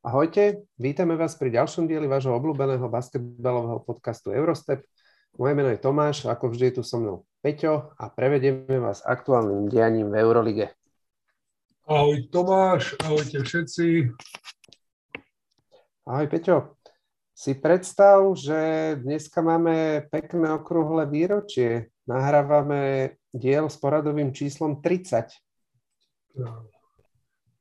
Ahojte, vítame vás pri ďalšom dieli vášho obľúbeného basketbalového podcastu Eurostep. Moje meno je Tomáš, ako vždy je tu so mnou Peťo a prevedieme vás aktuálnym dianím v Eurolige. Ahoj Tomáš, ahojte všetci. Ahoj Peťo, si predstav, že dneska máme pekné okrúhle výročie. Nahrávame diel s poradovým číslom 30.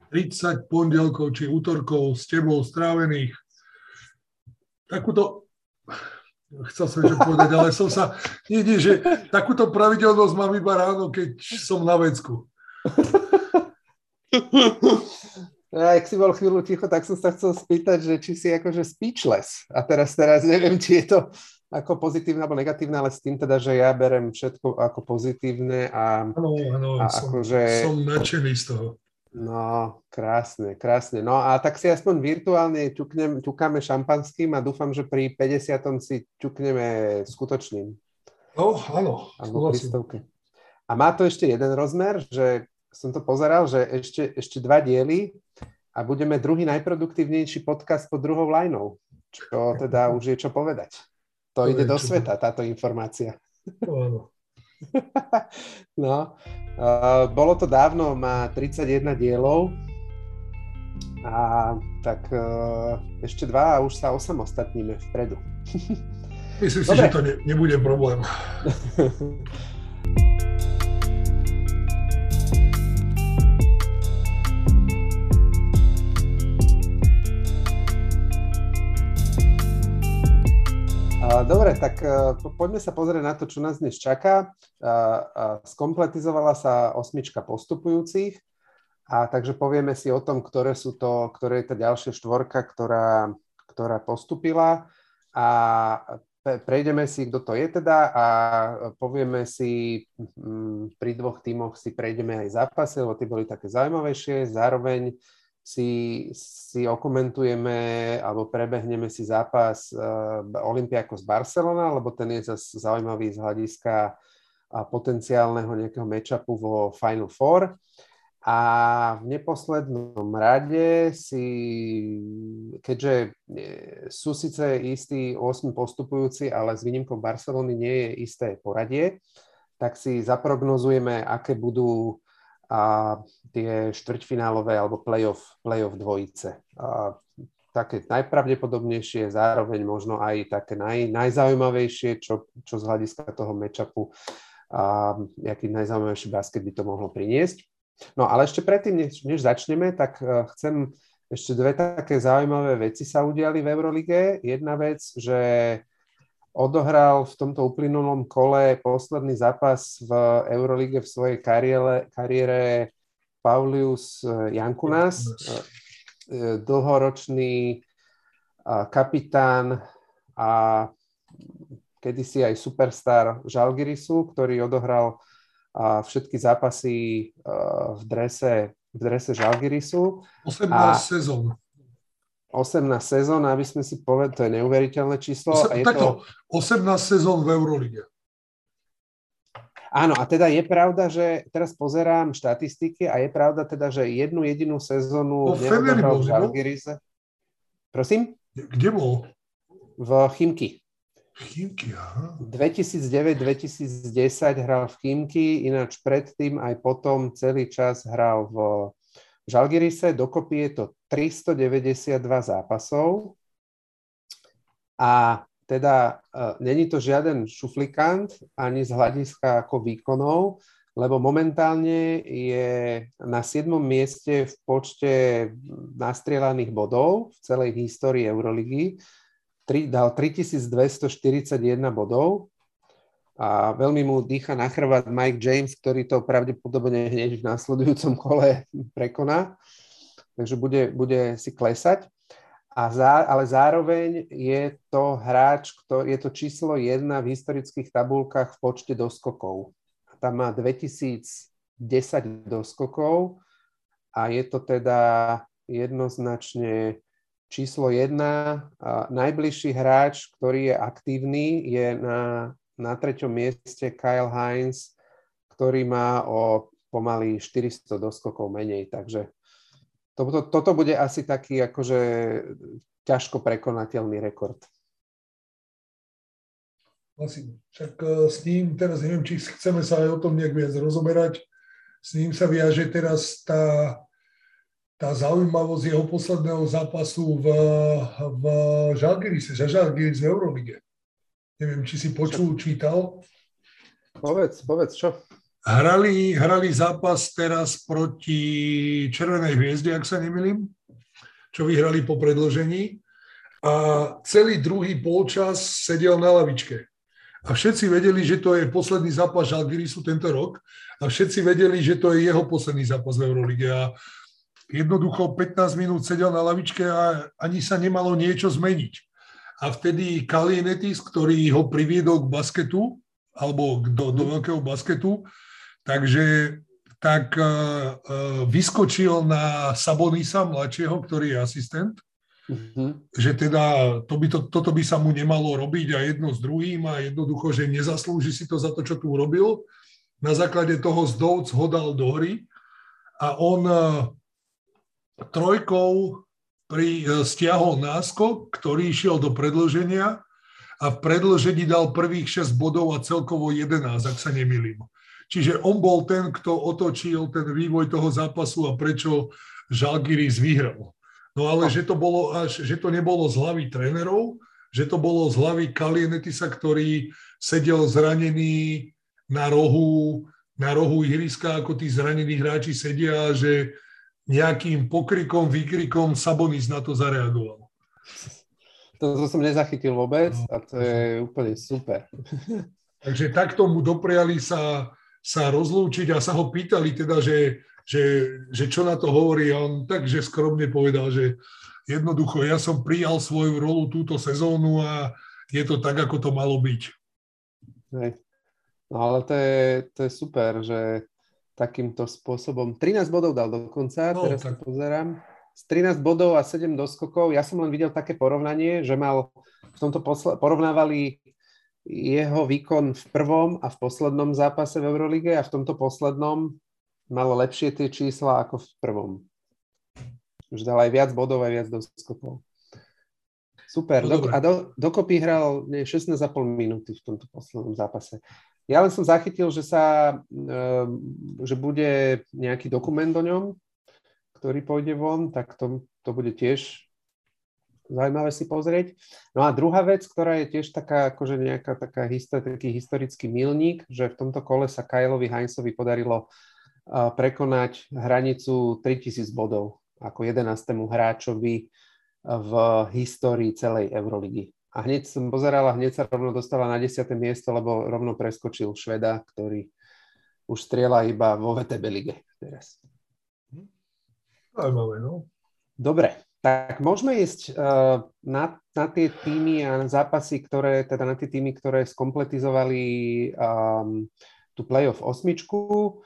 30 pondelkov či útorkov s tebou strávených. Takúto, chcel som ešte povedať, ale som sa, nie, nie, že takúto pravidelnosť mám iba ráno, keď som na vecku. Ak si bol chvíľu ticho, tak som sa chcel spýtať, že či si akože speechless. A teraz, teraz neviem, či je to ako pozitívne alebo negatívne, ale s tým teda, že ja berem všetko ako pozitívne a, ano, ano, a som, akože... som nadšený z toho. No, krásne, krásne. No a tak si aspoň virtuálne ťuknem, ťukáme šampanským a dúfam, že pri 50. si ťukneme skutočným. No, áno. A má to ešte jeden rozmer, že som to pozeral, že ešte, ešte dva diely a budeme druhý najproduktívnejší podcast pod druhou lajnou. Čo teda už je čo povedať. To, to ide do čo... sveta, táto informácia. No, áno. no, uh, bolo to dávno, má 31 dielov a tak uh, ešte dva a už sa osamostatníme vpredu. Myslím si, Dobre. že to ne, nebude problém. Dobre, tak poďme sa pozrieť na to, čo nás dnes čaká. Skompletizovala sa osmička postupujúcich, a takže povieme si o tom, ktoré sú to, ktoré je tá ďalšia štvorka, ktorá, ktorá postupila a prejdeme si, kto to je teda a povieme si, pri dvoch tímoch si prejdeme aj zápasy, lebo tie boli také zaujímavejšie. Zároveň si, si okomentujeme alebo prebehneme si zápas uh, Olympiakos Barcelona, lebo ten je zase zaujímavý z hľadiska a potenciálneho nejakého matchupu vo Final Four. A v neposlednom rade si, keďže sú síce istí 8 postupujúci, ale s výnimkou Barcelony nie je isté poradie, tak si zaprognozujeme, aké budú a tie štvrťfinálové alebo playoff, playoff dvojice. A také najpravdepodobnejšie, zároveň možno aj také naj, najzaujímavejšie, čo, čo z hľadiska toho matchupu, a aký najzaujímavejší basket by to mohlo priniesť. No ale ešte predtým, než, než začneme, tak uh, chcem ešte dve také zaujímavé veci sa udiali v Eurolige. Jedna vec, že odohral v tomto uplynulom kole posledný zápas v Eurolíge v svojej kariére, kariére Paulius eh, Jankunas, eh, dlhoročný kapitán a kedysi aj superstar Žalgirisu, ktorý odohral všetky zápasy v drese, v drese Žalgirisu. 18 a, sezón. 18 sezón, aby sme si povedali, to je neuveriteľné číslo. a je takto, to... 18 sezón v Eurolige. Áno, a teda je pravda, že teraz pozerám štatistiky a je pravda teda, že jednu jedinú sezónu neodohral v Žalgirise. Prosím? Kde bol? V Chimki. Chimki, aha. 2009-2010 hral v Chimki, ináč predtým aj potom celý čas hral v Žalgirise. Dokopy je to 392 zápasov a teda uh, není to žiaden šuflikant ani z hľadiska ako výkonov, lebo momentálne je na 7. mieste v počte nastrielaných bodov v celej histórii Euroligy. Tri, dal 3241 bodov a veľmi mu dýcha na chrbát Mike James, ktorý to pravdepodobne hneď v následujúcom kole prekoná takže bude, bude si klesať. A zá, ale zároveň je to hráč, ktorý, je to číslo jedna v historických tabulkách v počte doskokov. Tam má 2010 doskokov a je to teda jednoznačne číslo jedna. Najbližší hráč, ktorý je aktívny, je na, na treťom mieste Kyle Hines, ktorý má o pomaly 400 doskokov menej, takže toto, toto bude asi taký akože ťažko prekonateľný rekord. Asi. Však e, s ním, teraz neviem, či chceme sa aj o tom nejak viac rozoberať, s ním sa viaže teraz tá, tá zaujímavosť jeho posledného zápasu v, v Žalgirise, že Žalgiris v Eurolige. Neviem, či si počul, čítal. Povedz, povedz, čo? Hrali, hrali zápas teraz proti Červenej hviezde, ak sa nemýlim, čo vyhrali po predložení. A celý druhý polčas sedel na lavičke. A všetci vedeli, že to je posledný zápas Žalgirisu tento rok. A všetci vedeli, že to je jeho posledný zápas v Eurolige. A jednoducho 15 minút sedel na lavičke a ani sa nemalo niečo zmeniť. A vtedy Kalienetis, ktorý ho priviedol k basketu, alebo do, do veľkého basketu, Takže tak uh, uh, vyskočil na Sabonisa, mladšieho, ktorý je asistent, uh-huh. že teda to by to, toto by sa mu nemalo robiť a jedno s druhým a jednoducho, že nezaslúži si to za to, čo tu urobil. Na základe toho Zdovc ho dal do hry a on uh, trojkou pri, uh, stiahol náskok, ktorý išiel do predloženia a v predložení dal prvých 6 bodov a celkovo 11, ak sa nemýlim. Čiže on bol ten, kto otočil ten vývoj toho zápasu a prečo Žalgiris vyhral. No ale že to, bolo až, že to nebolo z hlavy trénerov, že to bolo z hlavy Kalienetisa, ktorý sedel zranený na rohu, na rohu ihriska, ako tí zranení hráči sedia, že nejakým pokrikom, výkrikom Sabonis na to zareagoval. To, to som nezachytil vôbec no. a to je úplne super. Takže takto mu dopriali sa sa rozlúčiť a sa ho pýtali teda, že, že, že čo na to hovorí a on takže skromne povedal, že jednoducho ja som prijal svoju rolu túto sezónu a je to tak, ako to malo byť. Hej. No ale to je, to je super, že takýmto spôsobom. 13 bodov dal dokonca, no, teraz tak. pozerám. Z 13 bodov a 7 doskokov. Ja som len videl také porovnanie, že mal v tomto posle- porovnávali jeho výkon v prvom a v poslednom zápase v Eurolige a v tomto poslednom malo lepšie tie čísla ako v prvom. Už dal aj viac bodov, aj viac doskokov. Super. No, do, a do, dokopy hral nie, 16,5 minúty v tomto poslednom zápase. Ja len som zachytil, že sa, ehm, že bude nejaký dokument o ňom, ktorý pôjde von, tak to, to bude tiež zaujímavé si pozrieť. No a druhá vec, ktorá je tiež taká, akože nejaká taká taký historický milník, že v tomto kole sa Kajlovi Heinzovi podarilo prekonať hranicu 3000 bodov ako 11. hráčovi v histórii celej Euroligy. A hneď som pozeral a hneď sa rovno dostala na 10. miesto, lebo rovno preskočil Šveda, ktorý už strieľa iba vo VTB lige teraz. Zaujímavé, no. Dobre, tak môžeme ísť uh, na, na tie týmy a zápasy, ktoré, teda na tie týmy, ktoré skompletizovali um, tú playoff osmičku.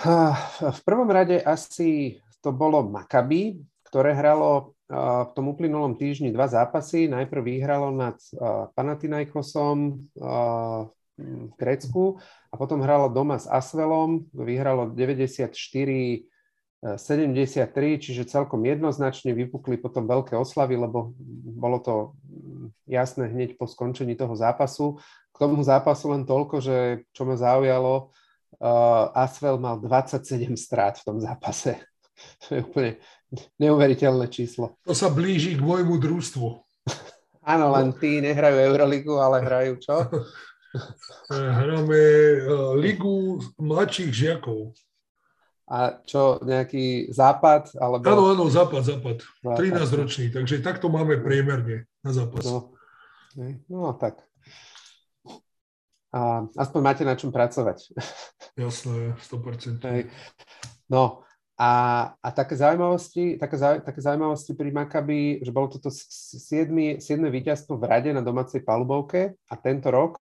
Uh, v prvom rade asi to bolo Maccabi, ktoré hralo v tom uplynulom týždni dva zápasy. Najprv vyhralo nad Panathinaikosom v Grécku a potom hralo doma s Asvelom, vyhralo 94 73, čiže celkom jednoznačne vypukli potom veľké oslavy, lebo bolo to jasné hneď po skončení toho zápasu. K tomu zápasu len toľko, že čo ma zaujalo, uh, Asvel mal 27 strát v tom zápase. To je úplne neuveriteľné číslo. To sa blíži k môjmu družstvu. Áno, len tí nehrajú Euroligu, ale hrajú čo? Hráme uh, ligu mladších žiakov. A čo, nejaký západ? Alebo... Áno, áno, západ, západ. západ. 13 ročný, takže takto máme priemerne na zápas. No, no tak. A aspoň máte na čom pracovať. Jasné, 100%. Hej. No, a, a také zaujímavosti, také, také zaujímavosti pri Makabi, že bolo toto 7. 7. víťazstvo v rade na domácej palubovke a tento rok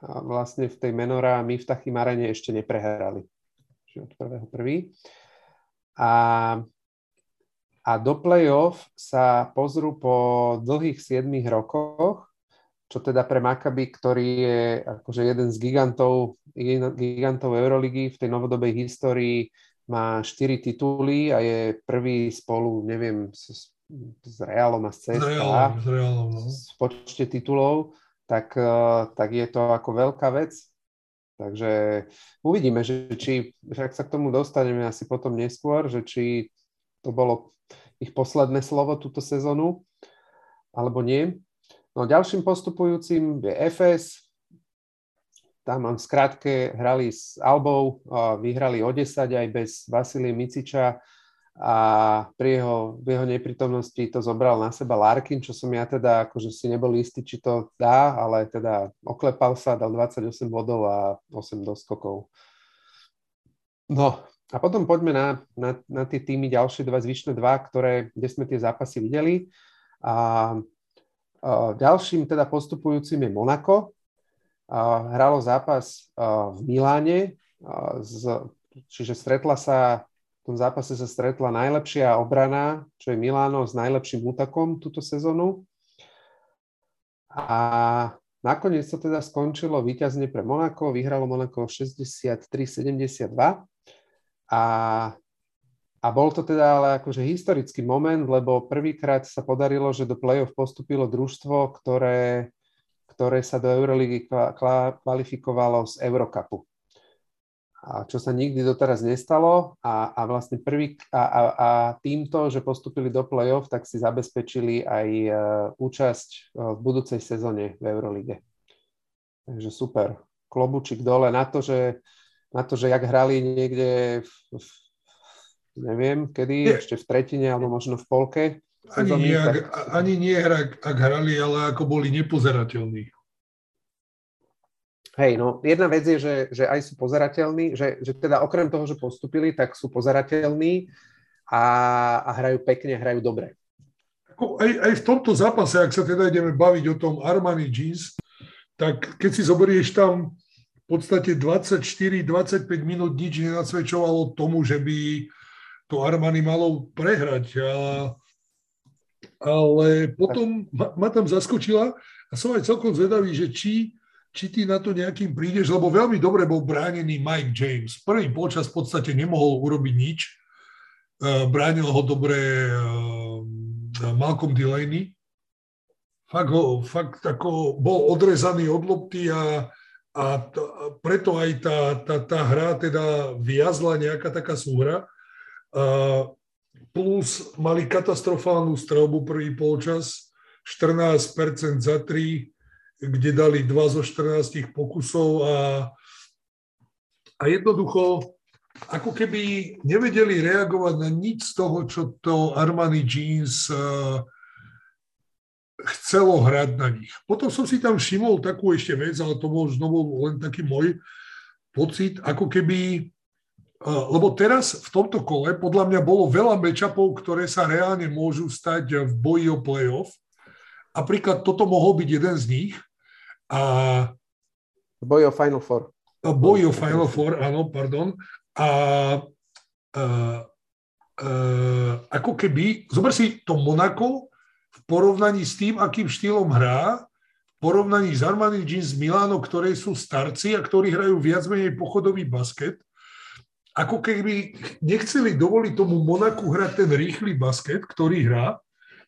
vlastne v tej Menora my v Tachym Arene ešte neprehrali čiže od prvého prvý. A, a do play-off sa pozrú po dlhých 7 rokoch, čo teda pre Maccabi, ktorý je akože jeden z gigantov, gigantov Euroligy v tej novodobej histórii, má 4 tituly a je prvý spolu, neviem, s, s Realom a s CSKA no. v počte titulov, tak, uh, tak je to ako veľká vec. Takže uvidíme, že či, že ak sa k tomu dostaneme asi potom neskôr, že či to bolo ich posledné slovo túto sezónu, alebo nie. No ďalším postupujúcim je FS, tam mám skrátke, hrali s Albou, vyhrali o 10 aj bez Vasilie Miciča a pri jeho, v jeho neprítomnosti to zobral na seba Larkin, čo som ja teda akože si nebol istý, či to dá, ale teda oklepal sa, dal 28 bodov a 8 doskokov. No a potom poďme na, na, na tie týmy, ďalšie dva, zvyšné dva, ktoré, kde sme tie zápasy videli. A, a ďalším teda postupujúcim je Monako, hralo zápas v Miláne, čiže stretla sa, v tom zápase sa stretla najlepšia obrana, čo je Miláno s najlepším útakom túto sezónu. A nakoniec to teda skončilo víťazne pre Monako, vyhralo Monako 63-72 a, a bol to teda ale akože historický moment, lebo prvýkrát sa podarilo, že do play-off postupilo družstvo, ktoré ktoré sa do Euroligy kvalifikovalo z Eurocupu. A čo sa nikdy doteraz nestalo a, a vlastne prvý, a, a, a týmto, že postupili do play-off, tak si zabezpečili aj uh, účasť uh, v budúcej sezóne v Eurolige. Takže super. Klobučík dole na to, že, na to, že jak hrali niekde v, v, neviem kedy, ešte v tretine alebo možno v polke, ani nie, ak, ani nie ak, ak hrali, ale ako boli nepozerateľní. Hej, no jedna vec je, že, že aj sú pozerateľní, že, že teda okrem toho, že postupili, tak sú pozerateľní a, a hrajú pekne, hrajú dobre. Ako aj, aj v tomto zápase, ak sa teda ideme baviť o tom Armani Jeans, tak keď si zoberieš tam v podstate 24-25 minút nič nenasvedčovalo tomu, že by to Armani malo prehrať. A ale potom ma, ma tam zaskočila a som aj celkom zvedavý, že či, či ty na to nejakým prídeš, lebo veľmi dobre bol bránený Mike James. Prvý počas v podstate nemohol urobiť nič. Uh, bránil ho dobre uh, Malcolm Delaney. Fakt, ho, fakt ako bol odrezaný od lopty a, a, to, a preto aj tá, tá, tá hra teda viazla nejaká taká súhra. Uh, plus mali katastrofálnu strelbu prvý polčas, 14% za 3, kde dali 2 zo 14 pokusov a, a jednoducho ako keby nevedeli reagovať na nič z toho, čo to Armani Jeans uh, chcelo hrať na nich. Potom som si tam všimol takú ešte vec, ale to bol znovu len taký môj pocit, ako keby lebo teraz v tomto kole podľa mňa bolo veľa matchupov, ktoré sa reálne môžu stať v boji o playoff. A príklad toto mohol byť jeden z nich. A boj o Final Four. Boj o Final Four, áno, pardon. A, a, a ako keby, zober si to Monako v porovnaní s tým, akým štýlom hrá, v porovnaní s Armani Jeans z Miláno, ktoré sú starci a ktorí hrajú viac menej pochodový basket, ako keby nechceli dovoliť tomu Monaku hrať ten rýchly basket, ktorý hrá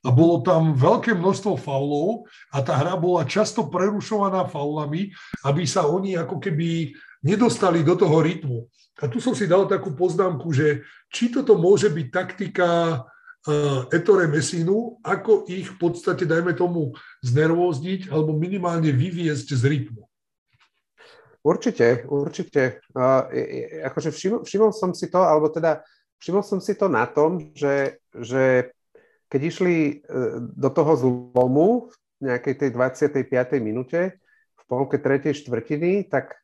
a bolo tam veľké množstvo faulov a tá hra bola často prerušovaná faulami, aby sa oni ako keby nedostali do toho rytmu. A tu som si dal takú poznámku, že či toto môže byť taktika uh, Ettore Messinu, ako ich v podstate, dajme tomu, znervózniť alebo minimálne vyviezť z rytmu. Určite, určite. Uh, akože všimol, všimol som si to, alebo teda všimol som si to na tom, že, že keď išli e, do toho zlomu v nejakej tej 25. minúte, v polke tretej štvrtiny, tak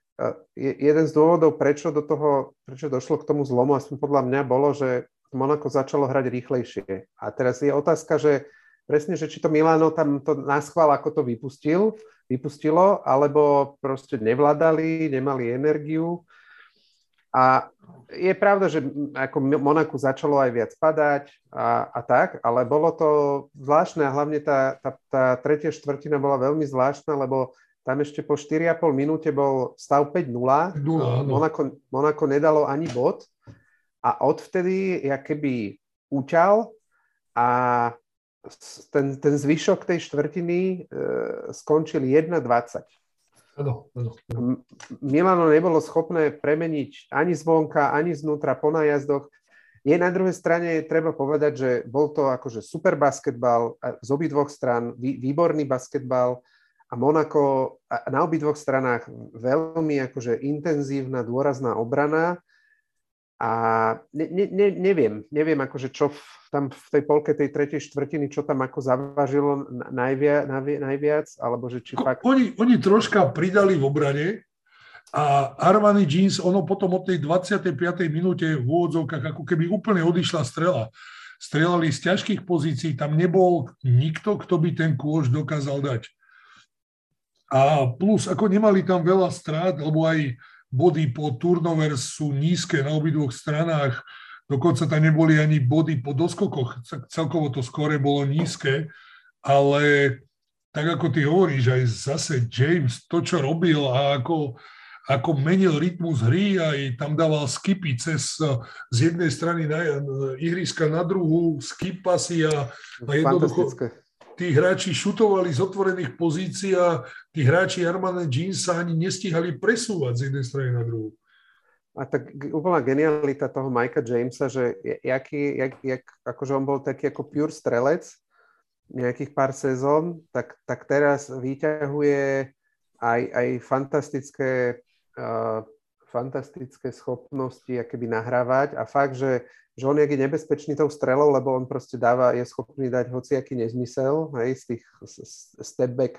jeden z dôvodov, prečo do toho, prečo došlo k tomu zlomu, aspoň podľa mňa bolo, že Monako začalo hrať rýchlejšie. A teraz je otázka, že presne, že či to Milano tam to naschvál, ako to vypustil, vypustilo, alebo proste nevládali, nemali energiu. A je pravda, že ako Monaku začalo aj viac padať a, a tak, ale bolo to zvláštne a hlavne tá, tá, tá tretia štvrtina bola veľmi zvláštna, lebo tam ešte po 4,5 minúte bol stav 5-0. Monako, Monako nedalo ani bod a odvtedy ja keby uťal a ten, ten zvyšok tej štvrtiny e, skončil 1,20. Ano, ano. Milano nebolo schopné premeniť ani zvonka, ani znútra po nájazdoch. Je na druhej strane treba povedať, že bol to akože super basketbal z obidvoch stran, výborný basketbal a Monako na obidvoch stranách veľmi akože intenzívna, dôrazná obrana a ne, ne, neviem, neviem akože čo v, tam v tej polke tej tretej štvrtiny, čo tam ako zavažilo najvia, najvi, najviac, alebo že či fakt... Oni, oni troška pridali v obrane a Armani Jeans, ono potom od tej 25. minúte v úvodzovkách ako keby úplne odišla strela. Strelali z ťažkých pozícií, tam nebol nikto, kto by ten kôž dokázal dať. A plus, ako nemali tam veľa strát, lebo aj body po turnover sú nízke na obidvoch stranách, dokonca tam neboli ani body po doskokoch, celkovo to skore bolo nízke, ale tak ako ty hovoríš, aj zase James, to čo robil a ako, ako menil rytmus hry, aj tam dával skipy cez z jednej strany na, ihriska na druhú, skip pasy a, a jednoducho tí hráči šutovali z otvorených pozícií a tí hráči Armane Jeans sa ani nestihali presúvať z jednej strany na druhú. A tak úplná genialita toho Mikea Jamesa, že jaký, jak, jak, akože on bol taký ako pure strelec nejakých pár sezón, tak, tak teraz vyťahuje aj, aj fantastické, uh, fantastické schopnosti akéby nahrávať. A fakt, že že on je nebezpečný tou strelou, lebo on proste dáva, je schopný dať hociaký nezmysel, hej, z tých stepback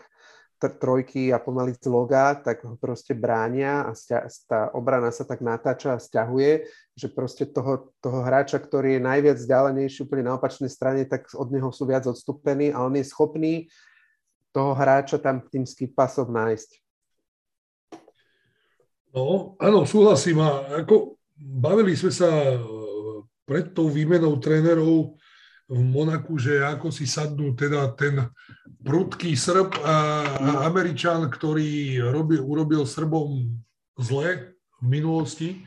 trojky a pomaly z loga, tak ho proste bránia a stia, tá obrana sa tak natáča a stiahuje, že proste toho, toho hráča, ktorý je najviac vzdialenejší úplne na opačnej strane, tak od neho sú viac odstúpení a on je schopný toho hráča tam tým skipasom nájsť. No, áno, súhlasím. A ako bavili sme sa pred tou výmenou trénerov v Monaku, že ako si sadnú teda ten prudký Srb a, a Američan, ktorý robil, urobil Srbom zle v minulosti.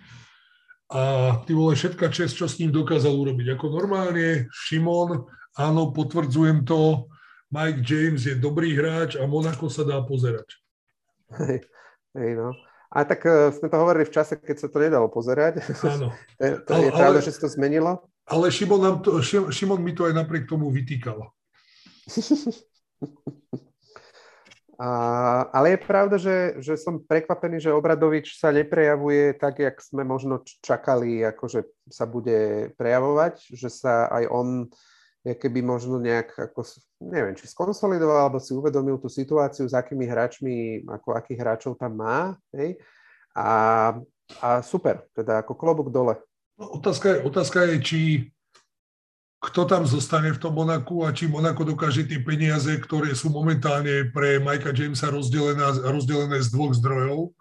A ty vole, všetka čest, čo s ním dokázal urobiť. Ako normálne, Šimon, áno, potvrdzujem to, Mike James je dobrý hráč a Monako sa dá pozerať. Hej, hej no. A tak uh, sme to hovorili v čase, keď sa to nedalo pozerať. Áno. to, to ale, je pravda, že sa to zmenilo? Ale Šimon, nám to, Šimon mi to aj napriek tomu vytýkal. A, ale je pravda, že, že som prekvapený, že Obradovič sa neprejavuje tak, jak sme možno čakali, akože sa bude prejavovať, že sa aj on keby možno nejak, ako, neviem, či skonsolidoval, alebo si uvedomil tú situáciu, s akými hráčmi, ako akých hráčov tam má. Hej? A, a super, teda ako klobúk dole. Otázka, je, otázka je, či kto tam zostane v tom Monaku a či Monako dokáže tie peniaze, ktoré sú momentálne pre Mikea Jamesa rozdelené, rozdelené z dvoch zdrojov,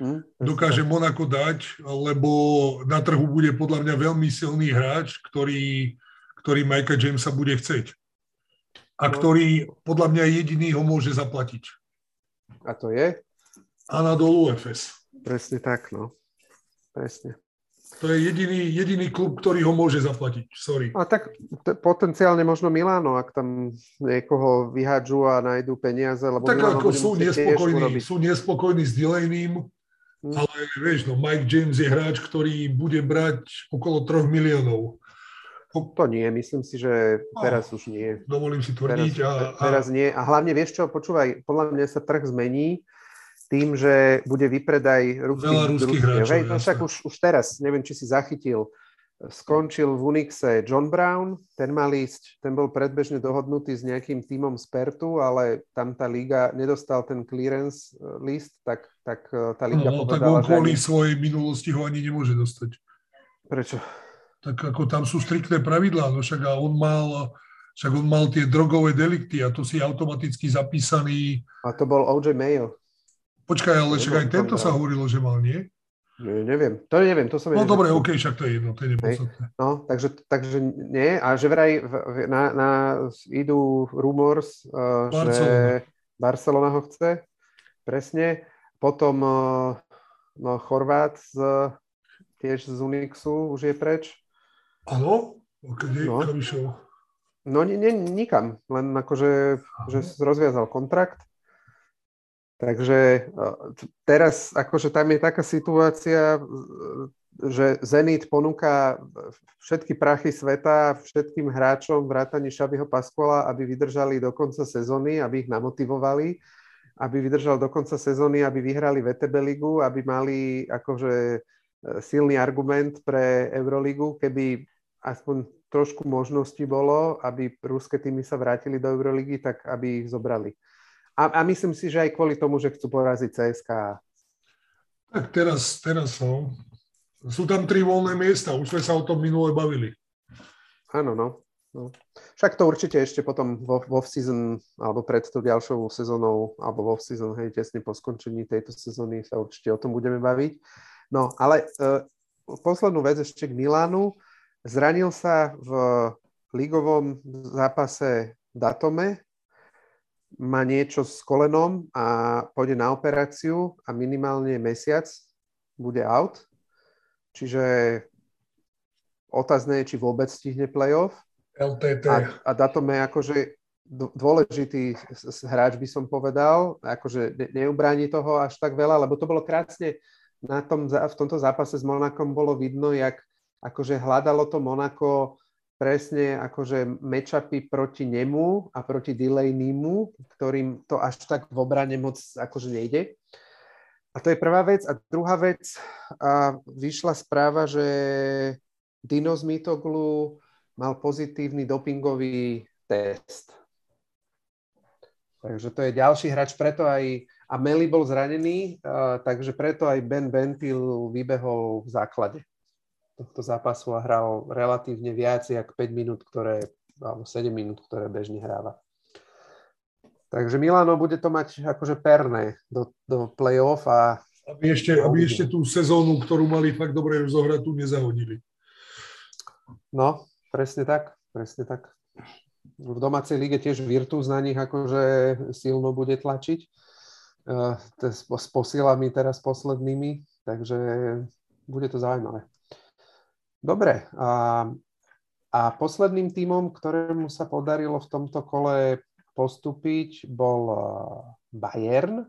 hmm, dokáže Monako dať, lebo na trhu bude podľa mňa veľmi silný hráč, ktorý ktorý Michael Jamesa bude chceť. A no. ktorý podľa mňa jediný ho môže zaplatiť. A to je? Anadolu FS. Presne tak, no. Presne. To je jediný, jediný klub, ktorý ho môže zaplatiť. Sorry. A tak t- potenciálne možno Milano, ak tam niekoho vyhádžu a nájdú peniaze. Lebo tak Milano ako sú nespokojní, sú nespokojní s Delaney, hmm. ale vieš, no Mike James je hráč, ktorý bude brať okolo 3 miliónov. To nie, myslím si, že no, teraz už nie. Dovolím si tvrdiť. Teraz, a, a... teraz nie. A hlavne vieš čo, počúvaj, podľa mňa sa trh zmení tým, že bude vypredaj ruských, ruských hráčov. No však už, už teraz, neviem, či si zachytil, skončil v Unixe John Brown, ten mal ísť, ten bol predbežne dohodnutý s nejakým týmom z Pertu, ale tam tá liga nedostal ten clearance eh, list, tak, tak eh, tá liga no, povedala, tak on kvôli ani... svojej minulosti ho ani nemôže dostať. Prečo? tak ako tam sú striktné pravidlá, no však a on mal, však on mal tie drogové delikty a to si automaticky zapísaný. A to bol O.J. Mayo. Počkaj, ale však aj tento sa hovorilo, že mal, nie? Ne, neviem, to neviem, to som No dobre, OK, však to je jedno, to je nepodstatné. No, takže, takže nie, a že vraj na, na, idú rumors, uh, Barcelona. že Barcelona ho chce, presne. Potom uh, no, Chorvát z, tiež z Unixu už je preč. Áno? Kedy, no. kam išiel? No nie, nie, nikam, len akože že rozviazal kontrakt. Takže e, teraz akože tam je taká situácia, že Zenit ponúka všetky prachy sveta všetkým hráčom vrátane Šabiho Pascola, aby vydržali do konca sezóny, aby ich namotivovali, aby vydržal do konca sezóny, aby vyhrali VTB ligu, aby mali akože e, silný argument pre Euroligu, keby aspoň trošku možností bolo, aby ruské týmy sa vrátili do Euroligy, tak aby ich zobrali. A, a myslím si, že aj kvôli tomu, že chcú poraziť CSK. Tak teraz, teraz som sú tam tri voľné miesta, už sme sa o tom minule bavili. Áno, no. no. Však to určite ešte potom vo, vo season alebo pred tou ďalšou sezónou, alebo vo season, hej, tesne po skončení tejto sezóny sa určite o tom budeme baviť. No, ale uh, poslednú vec ešte k Milánu. Zranil sa v ligovom zápase Datome, má niečo s kolenom a pôjde na operáciu a minimálne mesiac bude out. Čiže otázne je, či vôbec stihne playoff. LTT. A, a Datom je akože dôležitý hráč, by som povedal. Akože ne, neubráni toho až tak veľa, lebo to bolo krásne na tom, v tomto zápase s Monakom bolo vidno, jak akože hľadalo to Monako presne akože matchupy proti nemu a proti Delaneymu, ktorým to až tak v obrane moc akože nejde. A to je prvá vec. A druhá vec, a vyšla správa, že Dino Mitoglu mal pozitívny dopingový test. Takže to je ďalší hráč, preto aj a Meli bol zranený, takže preto aj Ben Bentil vybehol v základe tohto zápasu a hral relatívne viac, jak 5 minút, ktoré, alebo 7 minút, ktoré bežne hráva. Takže Milano bude to mať akože perné do, do play-off a... Aby ešte, aby ešte tú sezónu, ktorú mali fakt dobre tu nezahodili. No, presne tak, presne tak. V domácej lige tiež Virtus na nich akože silno bude tlačiť uh, s posilami teraz poslednými, takže bude to zaujímavé. Dobre, a, a posledným týmom, ktorému sa podarilo v tomto kole postúpiť, bol Bayern.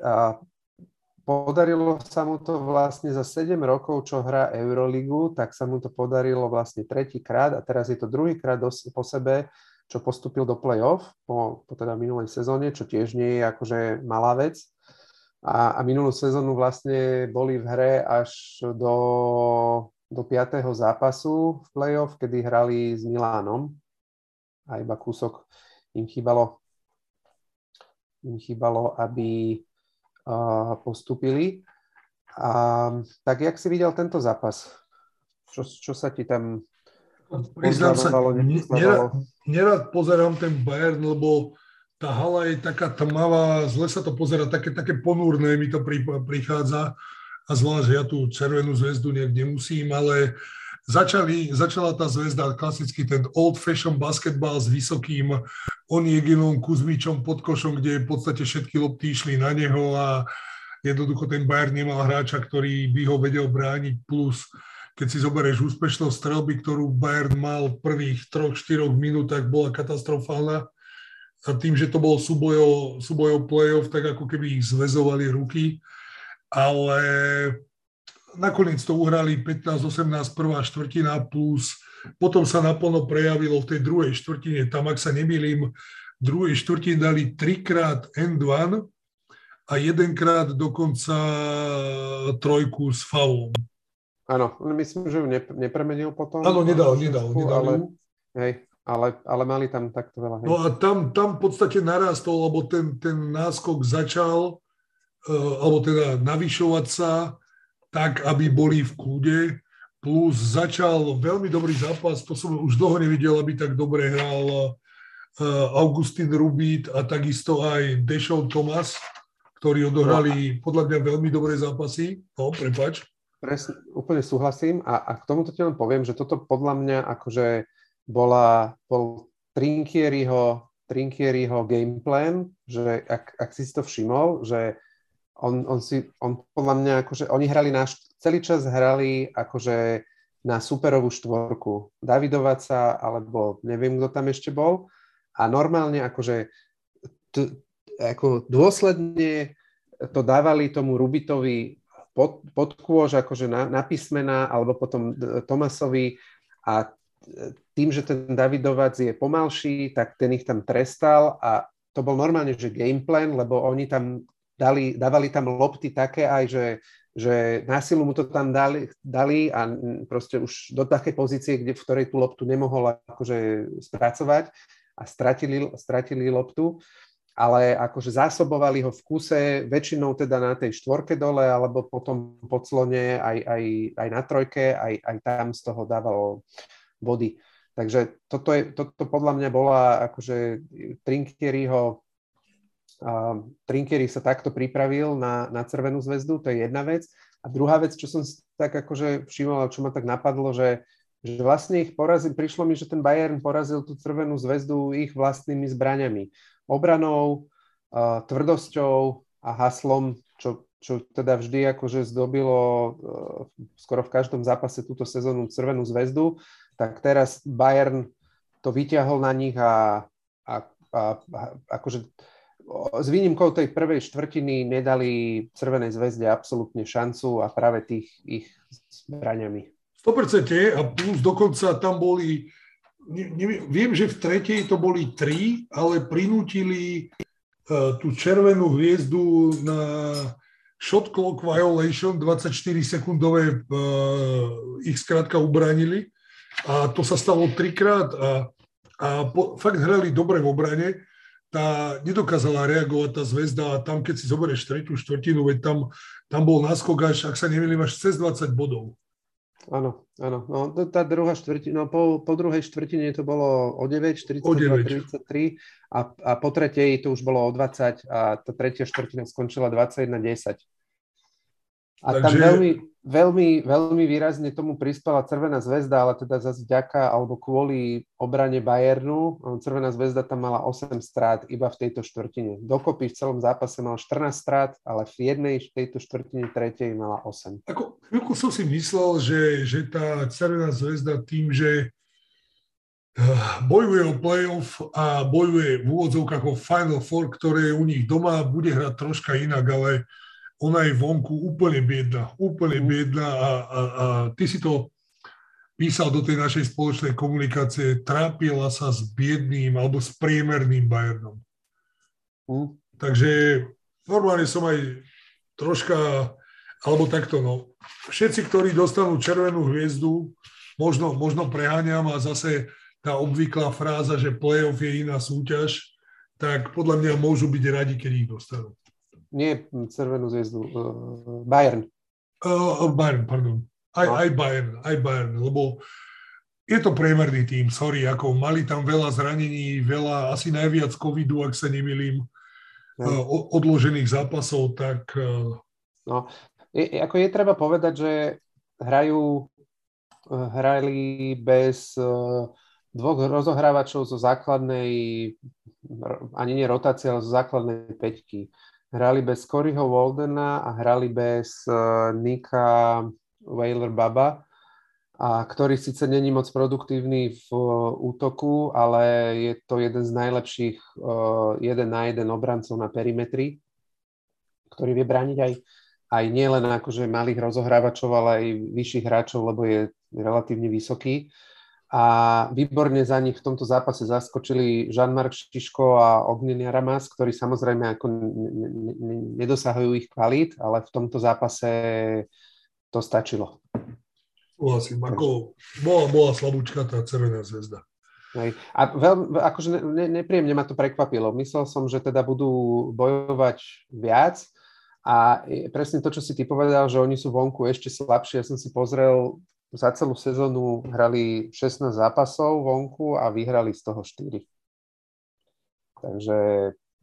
A podarilo sa mu to vlastne za 7 rokov, čo hrá Euroligu, tak sa mu to podarilo vlastne tretíkrát a teraz je to druhýkrát po sebe, čo postúpil do play-off po, po teda minulej sezóne, čo tiež nie je akože malá vec. A, a minulú sezónu vlastne boli v hre až do, do 5. zápasu v play-off, kedy hrali s Milánom a iba kúsok im chýbalo, im chýbalo aby uh, postupili. A, tak jak si videl tento zápas? Čo, čo sa ti tam Priznám sa, nerad, nerad pozerám ten Bayern, lebo tá hala je taká tmavá, zle sa to pozera, také, také ponúrne mi to prichádza a zvlášť ja tú červenú zväzdu nejak nemusím, ale začali, začala tá zväzda, klasicky ten old-fashion basketball s vysokým Onieginom Kuzmičom pod košom, kde v podstate všetky lopty išli na neho a jednoducho ten Bayern nemal hráča, ktorý by ho vedel brániť, plus keď si zoberieš úspešnosť strelby, ktorú Bayern mal v prvých troch, štyroch minútach, bola katastrofálna. A tým, že to bol súbojov, súbojov play-off, tak ako keby ich zväzovali ruky. Ale nakoniec to uhrali 15-18 prvá štvrtina plus potom sa naplno prejavilo v tej druhej štvrtine. Tam, ak sa nemýlim, v druhej štvrtine dali trikrát end one a jedenkrát dokonca trojku s faulom. Áno, myslím, že ju nepremenil potom. Áno, nedal, nedal, nedal ale, hej, ale, ale mali tam takto veľa. Hej. No a tam, tam v podstate narastol, lebo ten, ten náskok začal, alebo teda navyšovať sa, tak, aby boli v kľude. Plus začal veľmi dobrý zápas, to som už dlho nevidel, aby tak dobre hral uh, Augustin Rubit a takisto aj Dešov Thomas, ktorí odohrali podľa mňa veľmi dobré zápasy. No, prepač. Presne, úplne súhlasím a, a k tomuto ti len poviem, že toto podľa mňa akože bola, bol Trinkieriho, Trinkieriho game plan, že ak, ak si to všimol, že on, on si, on podľa mňa, akože oni hrali náš, celý čas hrali akože na superovú štvorku. Davidovaca, alebo neviem, kto tam ešte bol. A normálne akože t- ako dôsledne to dávali tomu Rubitovi pod, pod kôž, akože na, na písmena, alebo potom Tomasovi a tým, že ten Davidovac je pomalší, tak ten ich tam trestal a to bol normálne, že gameplan, lebo oni tam dali, dávali tam lopty také aj, že že na silu mu to tam dali, dali a proste už do takej pozície, kde, v ktorej tú loptu nemohol akože spracovať a stratili, stratili loptu, ale akože zásobovali ho v kuse, väčšinou teda na tej štvorke dole, alebo potom po clone aj, aj, aj na trojke, aj, aj tam z toho dával body. Takže toto, je, toto podľa mňa bola akože Trinkieryho Uh, Trinkery sa takto pripravil na, na Červenú zväzdu, to je jedna vec. A druhá vec, čo som tak akože všimol, čo ma tak napadlo, že, že vlastne ich porazil, prišlo mi, že ten Bayern porazil tú Červenú zväzdu ich vlastnými zbraňami. Obranou, uh, tvrdosťou a haslom, čo, čo teda vždy akože zdobilo uh, skoro v každom zápase túto sezónu Červenú zväzdu, tak teraz Bayern to vyťahol na nich a, a, a, a akože s výnimkou tej prvej štvrtiny nedali Červenej zväzde absolútne šancu a práve tých ich zbraňami. 100% a plus dokonca tam boli, neviem, viem, že v tretej to boli tri, ale prinútili uh, tú červenú hviezdu na shot clock violation, 24 sekundové uh, ich skrátka ubranili. A to sa stalo trikrát a, a po, fakt hrali dobre v obrane tá nedokázala reagovať tá zväzda a tam, keď si zoberieš tretiu štvrtinu, veď tam, tam bol náskok až, ak sa nemýlim, až cez 20 bodov. Áno, áno. No, tá druhá štvrtina, no, po, po druhej štvrtine to bolo o 9, 42, o 9. 33 a, a po tretej to už bolo o 20 a tá tretia štvrtina skončila 21, 10. A Takže... tam veľmi, veľmi, veľmi výrazne tomu prispela Červená zväzda, ale teda zase vďaka alebo kvôli obrane Bayernu. Červená zväzda tam mala 8 strát iba v tejto štvrtine. Dokopy v celom zápase mala 14 strát, ale v jednej v tejto štvrtine tretej mala 8. Ako chvíľku som si myslel, že, že tá Červená zväzda tým, že eh, bojuje o playoff a bojuje v úvodzovkách o Final Four, ktoré u nich doma bude hrať troška inak, ale ona je vonku úplne biedna, úplne mm. biedna a, a, a ty si to písal do tej našej spoločnej komunikácie, trápila sa s biedným alebo s priemerným Bayernom. Mm. Takže normálne som aj troška, alebo takto, no, všetci, ktorí dostanú červenú hviezdu, možno, možno preháňam a zase tá obvyklá fráza, že playoff je iná súťaž, tak podľa mňa môžu byť radi, keď ich dostanú nie Červenú zviezdu, uh, Bayern. Uh, Bayern, pardon. Aj, no. aj Bayern, aj Bayern, lebo je to priemerný tým, sorry, ako mali tam veľa zranení, veľa, asi najviac covidu, ak sa nemýlim, no. uh, odložených zápasov, tak... Uh... No, je, ako je treba povedať, že hrajú, hrali bez dvoch rozohrávačov zo základnej, ani nie rotácie, ale zo základnej peťky hrali bez Coryho Waldena a hrali bez uh, Nika Whaler Baba, a ktorý síce není moc produktívny v uh, útoku, ale je to jeden z najlepších uh, jeden na jeden obrancov na perimetri, ktorý vie brániť aj, aj nielen akože malých rozohrávačov, ale aj vyšších hráčov, lebo je relatívne vysoký a výborne za nich v tomto zápase zaskočili Jean-Marc Šiško a Ognjen Ramas, ktorí samozrejme ako nedosahujú ich kvalít, ale v tomto zápase to stačilo. Súhlasím, ako bola, bola slabúčka tá Červená zväzda. Hej. A veľ, akože ne, nepríjemne ma to prekvapilo. Myslel som, že teda budú bojovať viac a presne to, čo si ty povedal, že oni sú vonku ešte slabšie. Ja som si pozrel za celú sezónu hrali 16 zápasov vonku a vyhrali z toho 4. Takže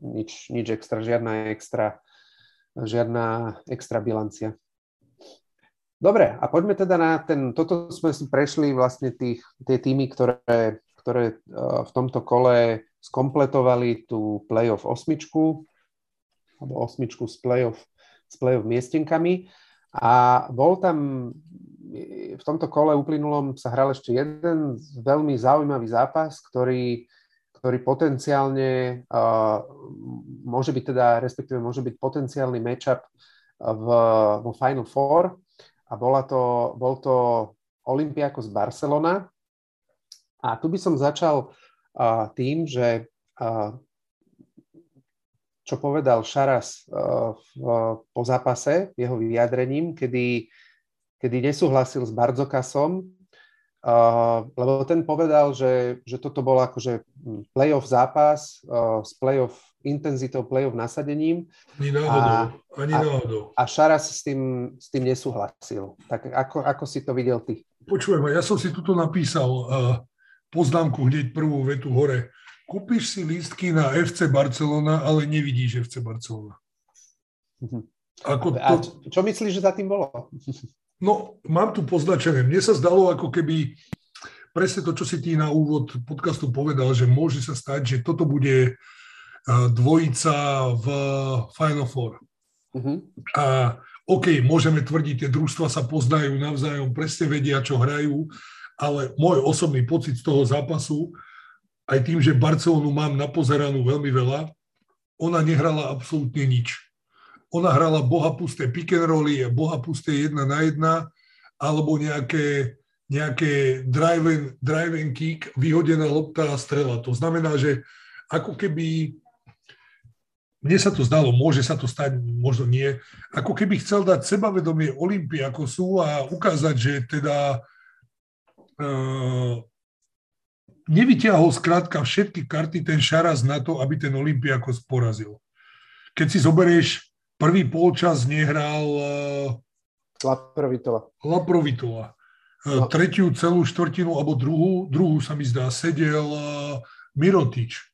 nič, nič extra, žiadna extra, žiadna extra bilancia. Dobre, a poďme teda na ten, toto sme si prešli vlastne tých, tie týmy, ktoré, ktoré e, v tomto kole skompletovali tú playoff osmičku, alebo osmičku s playoff, s playoff miestenkami. A bol tam v tomto kole uplynulom sa hral ešte jeden veľmi zaujímavý zápas, ktorý, ktorý potenciálne uh, môže byť teda, respektíve môže byť potenciálny matchup v, vo Final Four a bola to, bol to Olympiakos Barcelona. A tu by som začal uh, tým, že uh, čo povedal Šaras uh, v, po zápase, jeho vyjadrením, kedy, kedy nesúhlasil s Bardzokasom, uh, lebo ten povedal, že, že toto bol akože playoff zápas uh, s playoff intenzitou, playoff nasadením. Ani náhodou, a, ani náhodou. A, a Šaras s tým, s tým nesúhlasil. Tak ako, ako si to videl ty? Počujem, ja som si tuto napísal uh, poznámku hneď prvú vetu hore. Kúpiš si lístky na FC Barcelona, ale nevidíš FC Barcelona. Mhm. Ako to... A čo myslíš, že za tým bolo? No, mám tu poznačené. Mne sa zdalo, ako keby presne to, čo si ty na úvod podcastu povedal, že môže sa stať, že toto bude dvojica v Final Four. Uh-huh. A OK, môžeme tvrdiť, tie družstva sa poznajú navzájom, presne vedia, čo hrajú, ale môj osobný pocit z toho zápasu, aj tým, že Barcelonu mám napozeranú veľmi veľa, ona nehrala absolútne nič. Ona hrala bohapusté pick and rolly, bohapusté jedna na jedna, alebo nejaké, nejaké drive and, drive and kick, vyhodená lopta a strela. To znamená, že ako keby mne sa to zdalo, môže sa to stať, možno nie, ako keby chcel dať sebavedomie Olympii ako sú a ukázať, že teda uh, nevyťahol skrátka všetky karty ten Šaraz na to, aby ten Olympiakos porazil. Keď si zoberieš, prvý polčas nehral Laprovitova. Laprovitova. Uh, no. Tretiu celú štvrtinu, alebo druhú, druhú sa mi zdá, sedel uh, Mirotič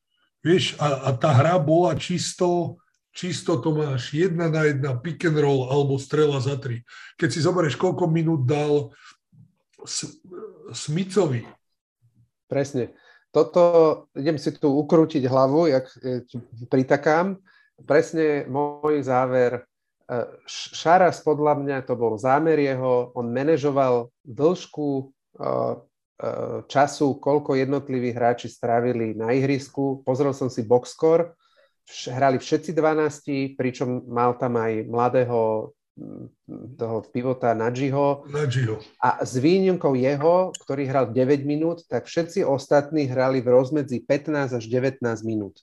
Vieš, a, a tá hra bola čisto, čisto to máš jedna na jedna pick and roll alebo strela za tri. Keď si zoberieš, koľko minút dal Smicovi. Presne. Toto, idem si tu ukrútiť hlavu, jak pritakám. Presne môj záver. E, Šaras podľa mňa to bol zámer jeho, on manažoval dĺžku e, Eh, času, koľko jednotliví hráči strávili na ihrisku. Pozrel som si boxscore, hrali všetci 12, pričom mal tam aj mladého toho pivota Nadžiho. Nadžiho. A s výnimkou jeho, ktorý hral 9 minút, tak všetci ostatní hrali v rozmedzi 15 až 19 minút.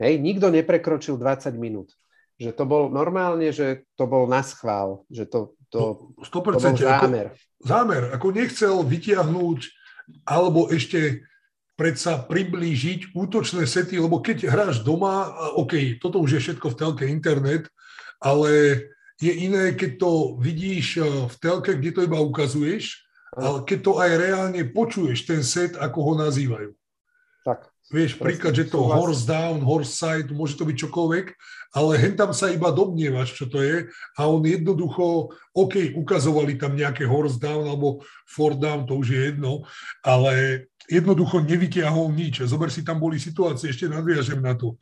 Hej, nikto neprekročil 20 minút. Že to bol normálne, že to bol na schvál, že to, to, 100%, to bol zámer. Ako, zámer, ako nechcel vytiahnuť alebo ešte predsa priblížiť útočné sety, lebo keď hráš doma, OK, toto už je všetko v telke internet, ale je iné, keď to vidíš eh, v telke, kde to iba ukazuješ, ale keď to aj reálne počuješ, ten set, ako ho nazývajú. Vieš, príklad, že to horse down, horse side, môže to byť čokoľvek, ale hen tam sa iba domnievaš, čo to je a on jednoducho, OK, ukazovali tam nejaké horse down alebo four down, to už je jedno, ale jednoducho nevytiahol nič. Zober si, tam boli situácie, ešte nadviažem na to.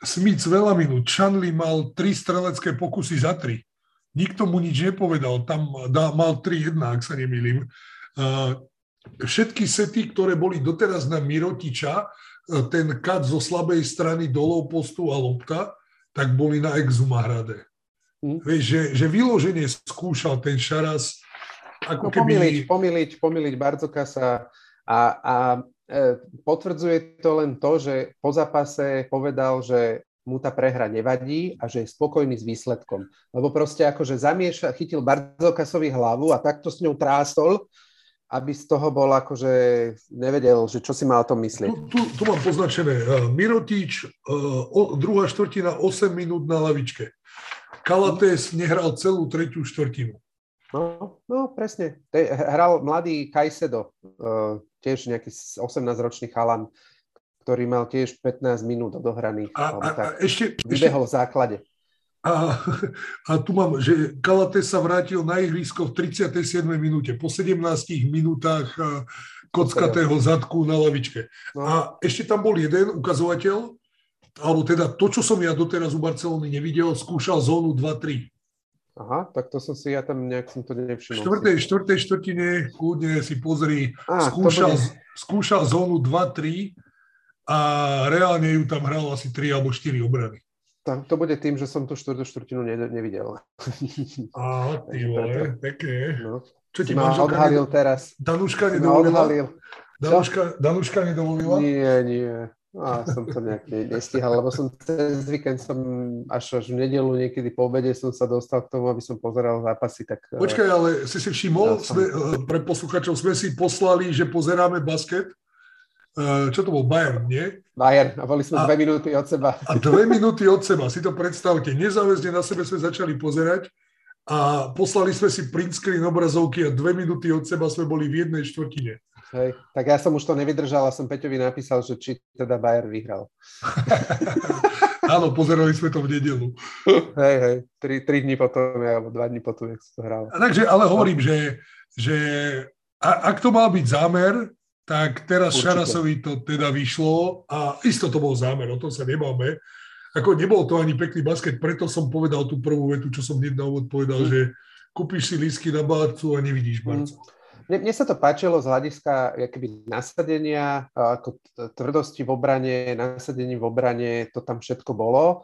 Smith veľa minút, Chanley mal tri strelecké pokusy za tri. Nikto mu nič nepovedal, tam dá, mal 3-1, ak sa nemýlim. Uh, všetky sety, ktoré boli doteraz na Mirotiča, e, ten kat zo slabej strany dolov postu a lopta, tak boli na Exumahrade. Hm. Vieš, že, že vyloženie skúšal ten Šaras ako no, keby... Pomiliť, pomiliť, pomiliť Barzokasa a, a e, potvrdzuje to len to, že po zápase povedal, že mu tá prehra nevadí a že je spokojný s výsledkom. Lebo proste akože zamieša, chytil Barzokasovi hlavu a takto s ňou trástol aby z toho bol akože nevedel, že čo si mal o tom myslieť. Tu, tu, tu mám poznačené. Uh, Mirotič, uh, druhá štvrtina, 8 minút na lavičke. Kalates nehral celú tretiu štvrtinu. No, no presne. Te, hral mladý Kajsedo, uh, tiež nejaký 18-ročný chalan, ktorý mal tiež 15 minút odohraných. A, a, a ešte, vybehol ešte, v základe. A, a tu mám, že Kalate sa vrátil na ihrisko v 37. minúte, po 17 minútach kockatého zadku na lavičke. No. A ešte tam bol jeden ukazovateľ, alebo teda to, čo som ja doteraz u Barcelony nevidel, skúšal zónu 2-3. Aha, tak to som si, ja tam nejak som to nevšimol. V štvrtej, štvrtej štvrtine kľudne si pozri, Á, skúšal, bude... skúšal zónu 2-3 a reálne ju tam hral asi 3 alebo 4 obrany. Tam, to bude tým, že som tú štvrtú štvrtinu ne, nevidel. Á, ty vole, pekne. No. Čo ti ma odhalil teraz. Danuška nedovolila? Danuška, Danuška nedovolila? Nie, nie. A som to nejak nestíhal, lebo som cez víkend som až, až v nedelu niekedy po obede som sa dostal k tomu, aby som pozeral zápasy. Tak, eh, Počkaj, ale si si všimol, sme, eh, pre posluchačov sme si poslali, že pozeráme basket. Eh, čo to bol? Bayern, nie? Bayern. A boli sme a, dve minúty od seba. A dve minúty od seba, si to predstavte. Nezáväzne na sebe sme začali pozerať a poslali sme si print screen obrazovky a dve minúty od seba sme boli v jednej štvrtine. Hej, tak ja som už to nevydržal a som Peťovi napísal, že či teda Bayer vyhral. Áno, pozerali sme to v nedelu. Hej, hej, tri, tri dní potom, alebo dva dní potom, jak sa to hralo. Takže, ale hovorím, že, že a, ak to mal byť zámer, tak teraz Určite. Šarasovi to teda vyšlo a isto to bol zámer, o tom sa nemáme. Ako nebol to ani pekný basket, preto som povedal tú prvú vetu, čo som hneď na úvod povedal, mm. že kúpiš si lísky na barcu a nevidíš barcu. Mm. Mne, mne sa to páčilo z hľadiska keby nasadenia, ako tvrdosti v obrane, nasadení v obrane, to tam všetko bolo,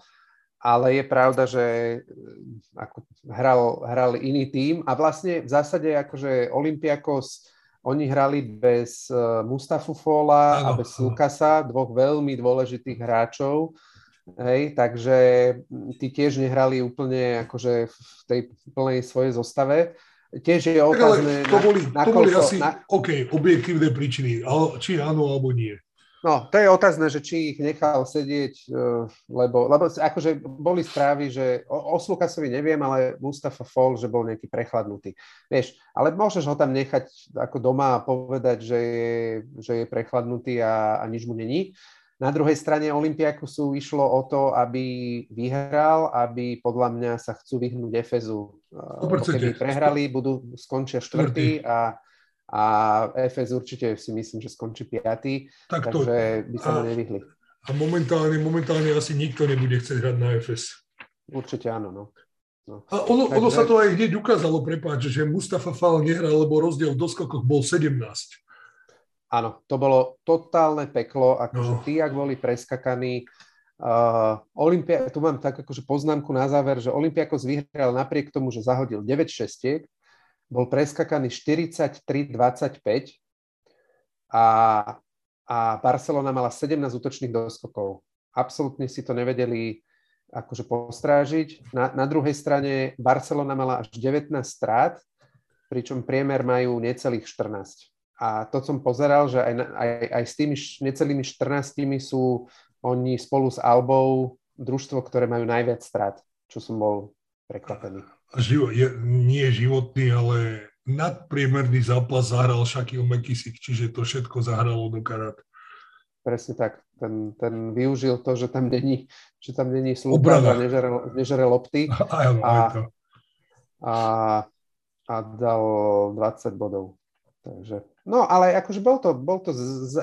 ale je pravda, že mm, ako hral, hral iný tím a vlastne v zásade akože Olympiakos, oni hrali bez e, Mustafu Fola a bez Lukasa, dvoch veľmi dôležitých hráčov, Hej, takže tí tiež nehrali úplne akože v tej plnej svojej zostave. Tiež je otázne... To boli, na, to boli asi, na... OK, objektívne príčiny, či áno, alebo nie. No, to je otázne, že či ich nechal sedieť, e, lebo, lebo akože boli správy, že o, o Slukasovi neviem, ale Mustafa Fall, že bol nejaký prechladnutý. Vieš, ale môžeš ho tam nechať ako doma a povedať, že je, že je prechladnutý a, a nič mu není. Na druhej strane Olympiakusu išlo o to, aby vyhral, aby podľa mňa sa chcú vyhnúť Efezu. Keby prehrali, budú skončia štvrtý a, a Efez určite si myslím, že skončí piatý, tak to, takže by sa mu nevyhli. A momentálne, momentálne asi nikto nebude chcieť hrať na Efes. Určite áno, no. No. A ono, Takže... ono sa to aj hneď ukázalo, prepáč, že Mustafa Fall nehral, lebo rozdiel v doskokoch bol 17. Áno, to bolo totálne peklo, akože no. tí, ak boli preskakaní. Uh, Olympia, tu mám tak akože poznámku na záver, že Olympiakos vyhral napriek tomu, že zahodil 9 šestiek, bol preskakaný 43-25 a, a Barcelona mala 17 útočných doskokov. Absolútne si to nevedeli akože postrážiť. Na, na druhej strane Barcelona mala až 19 strát, pričom priemer majú necelých 14. A to som pozeral, že aj, aj, aj s tými necelými 14 sú oni spolu s Albou družstvo, ktoré majú najviac strát, čo som bol prekvapený. Živo, je, nie životný, ale nadpriemerný zápas zahral Shaquille McKissick, čiže to všetko zahralo do karát. Presne tak. Ten, ten využil to, že tam není, že tam není a nežere, nežere lopty. A, a, a dal 20 bodov. Takže No, ale akože bol to, bol to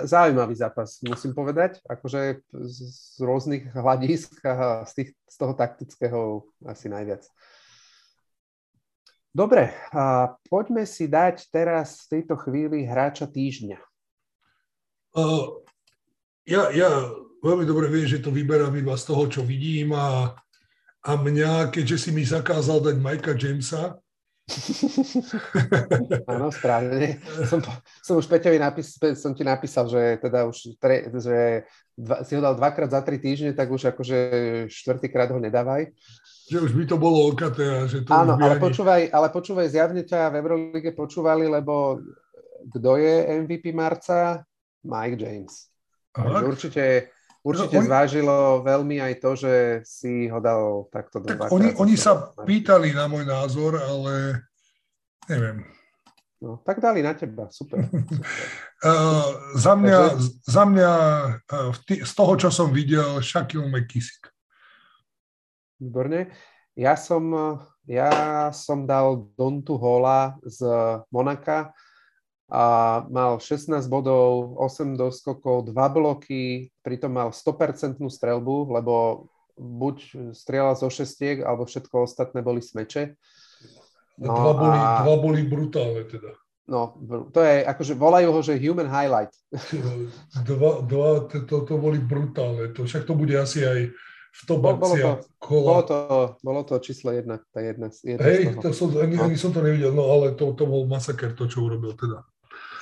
zaujímavý zápas, musím povedať. Akože z rôznych hľadisk a z, tých, z toho taktického asi najviac. Dobre, a poďme si dať teraz v tejto chvíli hráča týždňa. Uh, ja, ja veľmi dobre viem, že to vyberám iba z toho, čo vidím a, a mňa, keďže si mi zakázal dať Majka Jamesa, Áno, správne. Som, som už Peťovi napis, som ti napísal, že teda už tre, že dva, si ho dal dvakrát za tri týždne, tak už akože štvrtýkrát ho nedávaj. Že už by to bolo okaté. Že to Áno, ale ani... počúvaj, ale počúvaj, zjavne ťa v Eurolige počúvali, lebo kto je MVP marca? Mike James. Takže určite Určite no, oni, zvážilo veľmi aj to, že si ho dal takto tak oni, oni sa pýtali na môj názor, ale neviem. No, tak dali na teba, super. super. uh, za mňa, Takže... za mňa uh, tý, z toho, čo som videl, Shaquille McKissick. Výborne. Ja som, ja som dal Dontu Hola z Monaka a mal 16 bodov, 8 doskokov, 2 bloky, pritom mal 100% strelbu, lebo buď strieľal zo šestiek, alebo všetko ostatné boli smeče. No, dva, boli, a... dva boli brutálne teda. No, to je, akože volajú ho, že human highlight. Dva, dva to, to boli brutálne. To, však to bude asi aj v top bolo, bolo, to, kola. Bolo to, bolo to číslo jedna, tá jedna, jedna Hej, to som, ani, no. ani som to nevidel, no ale to, to bol masaker, to, čo urobil teda.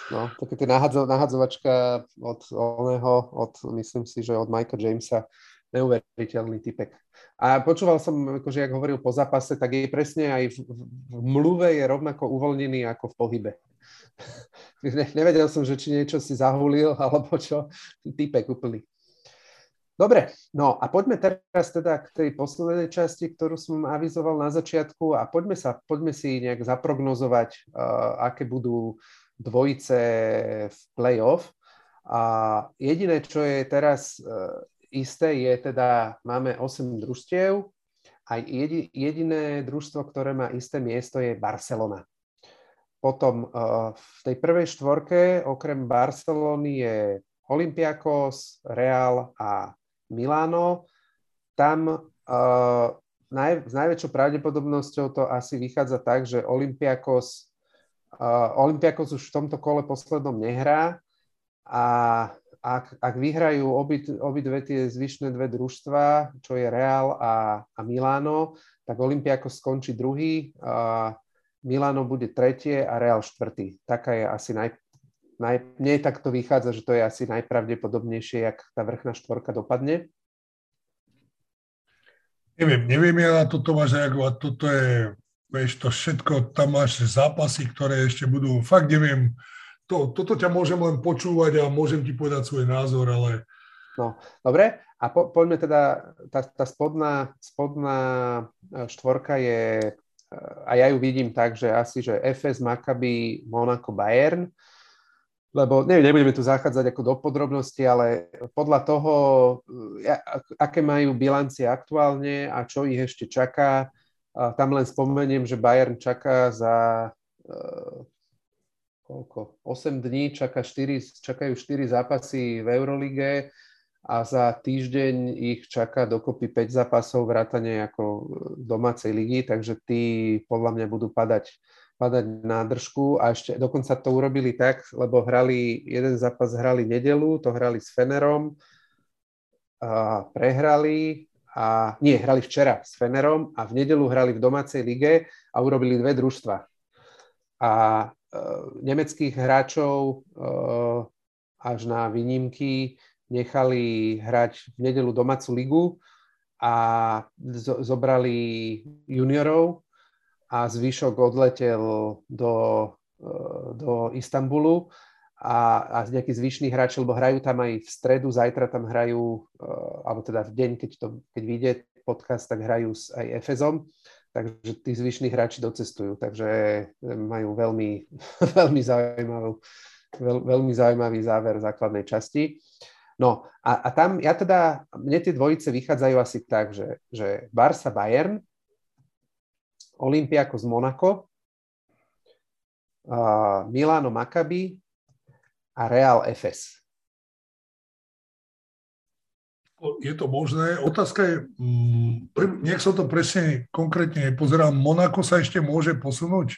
No, také tie nahadzo, nahadzovačka od oného, od, myslím si, že od Mikea Jamesa, neuveriteľný typek. A počúval som, akože jak hovoril po zápase, tak je presne aj v, v mluve je rovnako uvoľnený ako v pohybe. Ne, nevedel som, že či niečo si zahulil, alebo čo. Typek úplný. Dobre, no a poďme teraz teda k tej poslednej časti, ktorú som avizoval na začiatku a poďme, sa, poďme si nejak zaprognozovať, uh, aké budú dvojice v play-off. A jediné, čo je teraz uh, isté, je teda, máme 8 družstiev a jedi, jediné družstvo, ktoré má isté miesto, je Barcelona. Potom uh, v tej prvej štvorke, okrem Barcelony, je Olympiakos, Real a Milano, tam naj, s najväčšou pravdepodobnosťou to asi vychádza tak, že Olympiakos, Olympiakos už v tomto kole poslednom nehrá a ak, ak vyhrajú obi, obidve tie zvyšné dve družstva, čo je Real a, a Milano, tak Olympiakos skončí druhý, a Milano bude tretie a Real štvrtý. Taká je asi naj, naj, mne takto vychádza, že to je asi najpravdepodobnejšie, jak tá vrchná štvorka dopadne. Neviem, neviem ja na toto reagovať. Toto je, vieš, to všetko, tam máš zápasy, ktoré ešte budú, fakt neviem, to, toto ťa môžem len počúvať a môžem ti povedať svoj názor, ale... No, dobre, a po, poďme teda, tá, tá spodná, spodná e, štvorka je, e, a ja ju vidím tak, že asi, že FS, Maccabi, Monaco, Bayern, lebo neviem, nebudeme tu zachádzať ako do podrobností, ale podľa toho, ja, aké majú bilancie aktuálne a čo ich ešte čaká, tam len spomeniem, že Bayern čaká za uh, koľko, 8 dní, čaká 4, čakajú 4 zápasy v Eurolige a za týždeň ich čaká dokopy 5 zápasov vrátane ako domácej ligy, takže tí podľa mňa budú padať padať na držku. A ešte dokonca to urobili tak, lebo hrali, jeden zápas hrali nedelu, to hrali s Fenerom, a prehrali a nie, hrali včera s Fenerom a v nedelu hrali v domácej lige a urobili dve družstva. A e, nemeckých hráčov e, až na výnimky nechali hrať v nedelu domácu ligu a zo, zobrali juniorov a zvyšok odletel do, e, do Istanbulu a, a nejakí zvyšní hráči, lebo hrajú tam aj v stredu, zajtra tam hrajú, e, alebo teda v deň, keď, to, keď vyjde podcast, tak hrajú aj Efezom, takže tí zvyšní hráči docestujú, takže majú veľmi, veľmi, zaujímavú, veľ, veľmi zaujímavý záver základnej časti. No a, a tam ja teda, mne tie dvojice vychádzajú asi tak, že, že Barsa Bayern, Olympiakos Monaco, uh, Milano Maccabi a Real FS. Je to možné. Otázka je, nech som to presne konkrétne nepozerám. Monako sa ešte môže posunúť?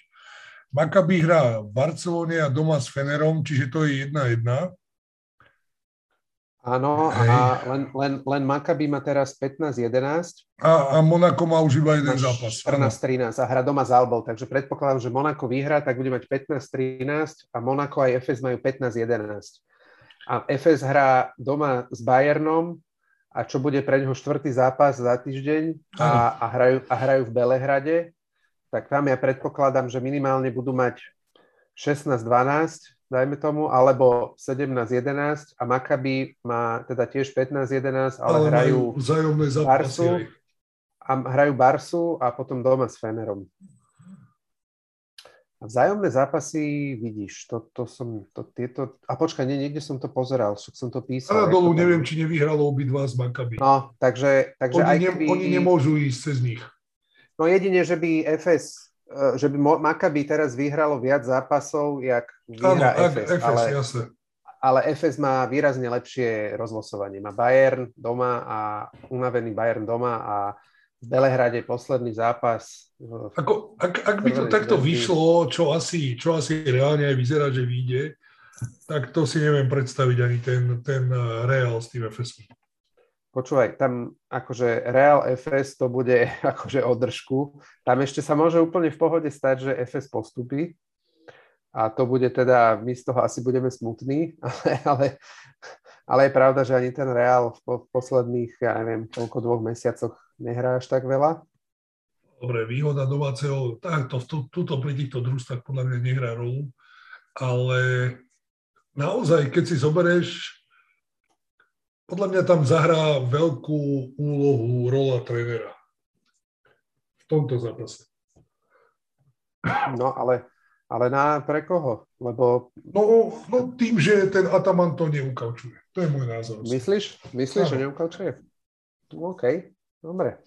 Makaby hrá v Barcelone a doma s Fenerom, čiže to je 1-1. Áno, a len, len, len Maccabi má teraz 15-11. A, a Monako má už iba jeden zápas. 14-13 a hra doma s Albou, takže predpokladám, že Monako vyhrá, tak bude mať 15-13 a Monako aj FS majú 15-11. A FS hrá doma s Bayernom a čo bude pre neho štvrtý zápas za týždeň a, a, hrajú, a hrajú v Belehrade, tak tam ja predpokladám, že minimálne budú mať 16-12 dajme tomu, alebo 17-11 a Maccabi má teda tiež 15-11, ale, ale hrajú Barsu a hrajú Barsu a potom doma s Fenerom. A vzájomné zápasy, vidíš, to, to som, to, tieto, a počkaj, nie, niekde som to pozeral, však som to písal. Ale dolu neviem, či nevyhralo obidva s Maccabi. No, takže, takže oni, aj keby... Ne, oni nemôžu ísť cez nich. No jedine, že by FS že by Maccabi teraz vyhralo viac zápasov, jak vyhrá Áno, FS. FS ale, jasne. ale FS má výrazne lepšie rozlosovanie. Má Bayern doma a unavený Bayern doma a v Belehrade posledný zápas. Ako, ak, ak by to takto vyšlo, čo asi, čo asi reálne aj vyzerá, že vyjde, tak to si neviem predstaviť ani ten, ten eh, Real s tým FS. Počúvaj, tam akože Real FS to bude akože održku. Tam ešte sa môže úplne v pohode stať, že FS postupí. A to bude teda, my z toho asi budeme smutní, ale, ale, ale je pravda, že ani ten Real v, v posledných, ja neviem, koľko dvoch mesiacoch nehrá až tak veľa. Dobre, výhoda domáceho, takto, túto pri týchto družstvách podľa mňa nehrá rolu, ale naozaj, keď si zoberieš, podľa mňa tam zahrá veľkú úlohu rola trénera v tomto zápase. No ale, ale na, pre koho? Lebo... No, no tým, že ten Ataman to neukaučuje. To je môj názor. Myslíš? Myslíš, že neukaučuje? OK. Dobre.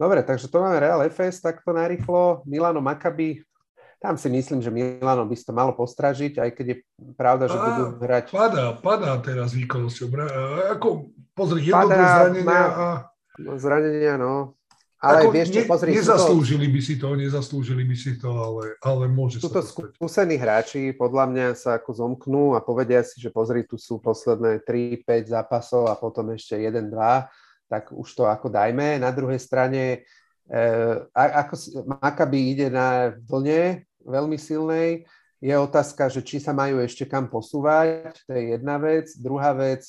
Dobre, takže to máme Real FS takto narýchlo. Milano Maccabi, tam si myslím, že Milano by to malo postražiť, aj keď je pravda, že a, budú hrať... Padá, padá teraz výkonnosťou. Ako, pozri, jednotné zranenia má, a... No, zranenia, no. Ale ako, vieš čo, pozri... Nezaslúžili by si to, nezaslúžili by si to, ale, ale môže Sú to skúsení hráči, podľa mňa sa ako zomknú a povedia si, že pozri, tu sú posledné 3-5 zápasov a potom ešte 1-2 tak už to ako dajme. Na druhej strane, eh, ako Maccabi ide na vlne veľmi silnej, je otázka, že či sa majú ešte kam posúvať, to je jedna vec. Druhá vec,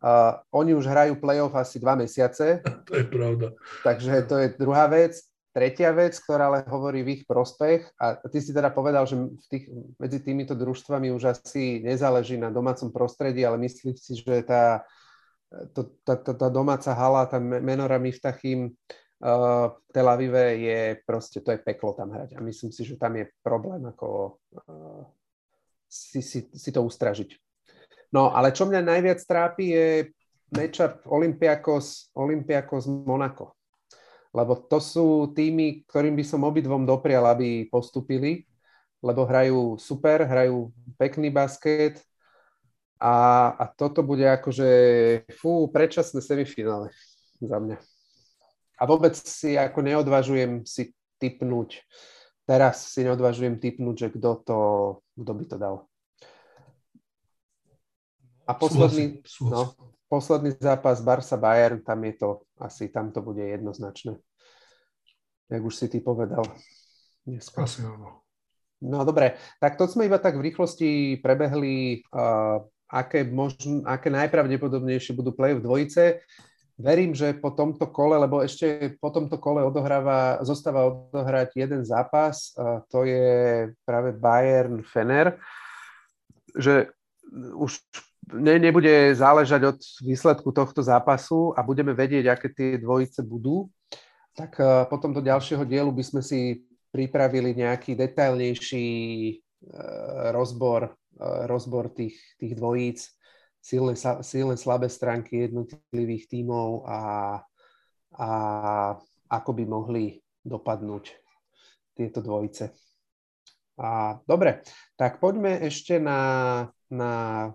uh, oni už hrajú playoff asi dva mesiace. To je pravda. Takže to je druhá vec. Tretia vec, ktorá ale hovorí v ich prospech, a ty si teda povedal, že v tých, medzi týmito družstvami už asi nezáleží na domácom prostredí, ale myslím si, že tá, to, tá, tá, tá domáca hala, tá Menora Miftachim uh, v Tel Avive je proste, to je peklo tam hrať a myslím si, že tam je problém ako uh, si, si, si to ustražiť. No, ale čo mňa najviac trápi je matchup Olympiakos, Olympiakos Monaco. Lebo to sú týmy, ktorým by som obidvom doprial, aby postupili, lebo hrajú super, hrajú pekný basket, a, a toto bude akože, fú, predčasné semifinále za mňa. A vôbec si ako neodvažujem si typnúť, teraz si neodvažujem typnúť, že kto to, kto by to dal. A posledný, súhlasím, súhlasím. No, posledný zápas Barsa Bayern, tam je to asi, tam to bude jednoznačné. Jak už si ty povedal. Dneska. Asi áno. No dobre, tak to sme iba tak v rýchlosti prebehli uh, aké, možn, aké najpravdepodobnejšie budú play v dvojice. Verím, že po tomto kole, lebo ešte po tomto kole odohráva, zostáva odohrať jeden zápas, to je práve Bayern Fener, že už ne, nebude záležať od výsledku tohto zápasu a budeme vedieť, aké tie dvojice budú. Tak potom do ďalšieho dielu by sme si pripravili nejaký detailnejší e, rozbor E, rozbor tých, tých dvojíc, silné, silné slabé stránky jednotlivých tímov a, a ako by mohli dopadnúť tieto dvojice. A, dobre, tak poďme ešte na, na e,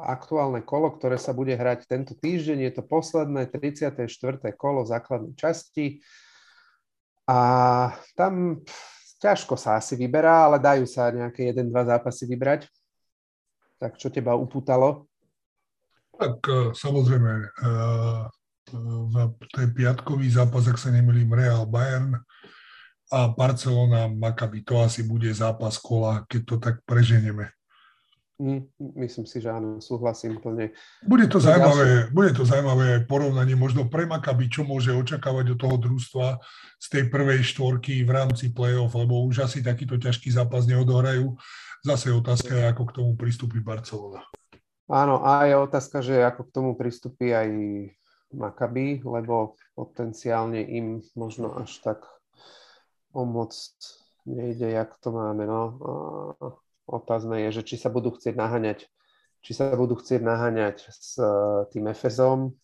aktuálne kolo, ktoré sa bude hrať tento týždeň. Je to posledné 34. kolo základnej časti. A tam ťažko sa asi vyberá, ale dajú sa nejaké 1-2 zápasy vybrať. Tak čo teba upútalo? Tak e, samozrejme, e, v ten piatkový zápas, ak sa nemýlim, Real Bayern a Barcelona Maccabi, to asi bude zápas kola, keď to tak preženieme. Mm, myslím si, že áno, súhlasím plne. Bude to, zaujímavé, bude to zaujímavé porovnanie možno pre Maccabi, čo môže očakávať od toho družstva z tej prvej štvorky v rámci play-off, lebo už asi takýto ťažký zápas neodohrajú Zase je otázka, ako k tomu pristúpi Barcelona. Áno, a je otázka, že ako k tomu pristúpi aj Maccabi, lebo potenciálne im možno až tak o moc nejde, jak to máme. No. A otázne je, že či sa budú chcieť naháňať či sa budú chcieť naháňať s e, tým Efezom.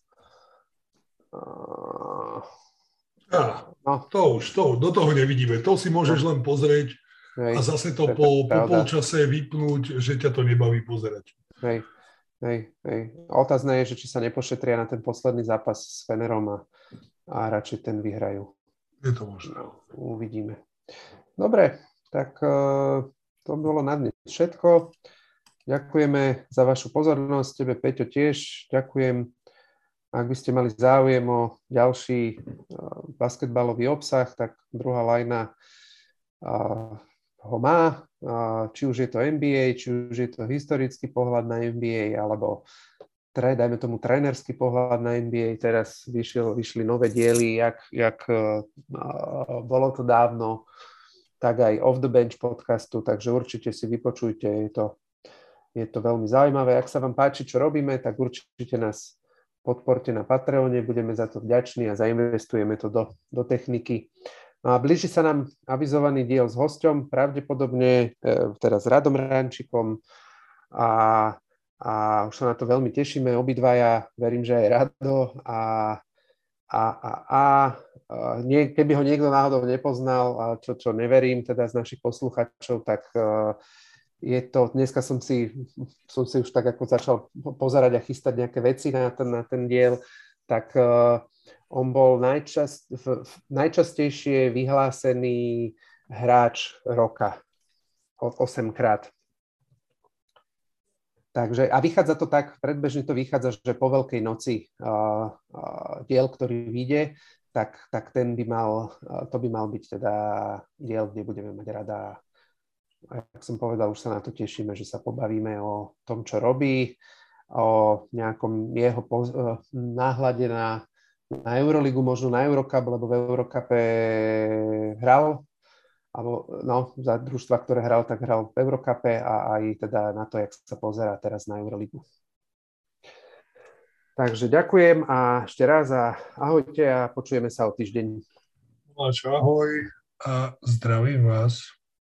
No. To už, to, do toho nevidíme. To si môžeš no. len pozrieť Hej, a zase to, po, po polčase vypnúť, že ťa to nebaví pozerať. Hej. Hej, hej. Otázne je, že či sa nepošetria na ten posledný zápas s Fenerom a, a radšej ten vyhrajú. Je to možné. No, uvidíme. Dobre, tak uh, to bolo na dnes všetko. Ďakujeme za vašu pozornosť, tebe Peťo tiež. Ďakujem. Ak by ste mali záujem o ďalší uh, basketbalový obsah, tak druhá lajna uh, ho má, či už je to NBA, či už je to historický pohľad na NBA, alebo tre, dajme tomu trénerský pohľad na NBA, teraz vyšiel, vyšli nové diely, jak, jak uh, bolo to dávno, tak aj Off the Bench podcastu, takže určite si vypočujte, je to, je to veľmi zaujímavé. Ak sa vám páči, čo robíme, tak určite nás podporte na Patreone, budeme za to vďační a zainvestujeme to do, do techniky. No a blíži sa nám avizovaný diel s hosťom, pravdepodobne e, teraz s Radom Rančikom. A a už sa na to veľmi tešíme obidvaja, verím, že aj Rado a, a, a, a nie, keby ho niekto náhodou nepoznal, čo, čo neverím teda z našich posluchačov, tak uh, je to, dneska som si, som si už tak ako začal pozerať a chystať nejaké veci na ten, na ten diel, tak uh, on bol najčast, v, najčastejšie vyhlásený hráč roka 8 krát. Takže, a vychádza to tak, predbežne to vychádza, že po Veľkej noci uh, uh, diel, ktorý vyjde, tak, tak ten by mal, to by mal byť teda diel, kde budeme mať rada. A jak som povedal, už sa na to tešíme, že sa pobavíme o tom, čo robí, o nejakom jeho poz- uh, náhľade na, na Euroligu, možno na Eurocup, lebo v Eurocupe hral alebo no, za družstva, ktoré hral, tak hral v Eurokape a aj teda na to, jak sa pozera teraz na Euroligu. Takže ďakujem a ešte raz a ahojte a počujeme sa o týždeň. Ahoj a zdravím vás.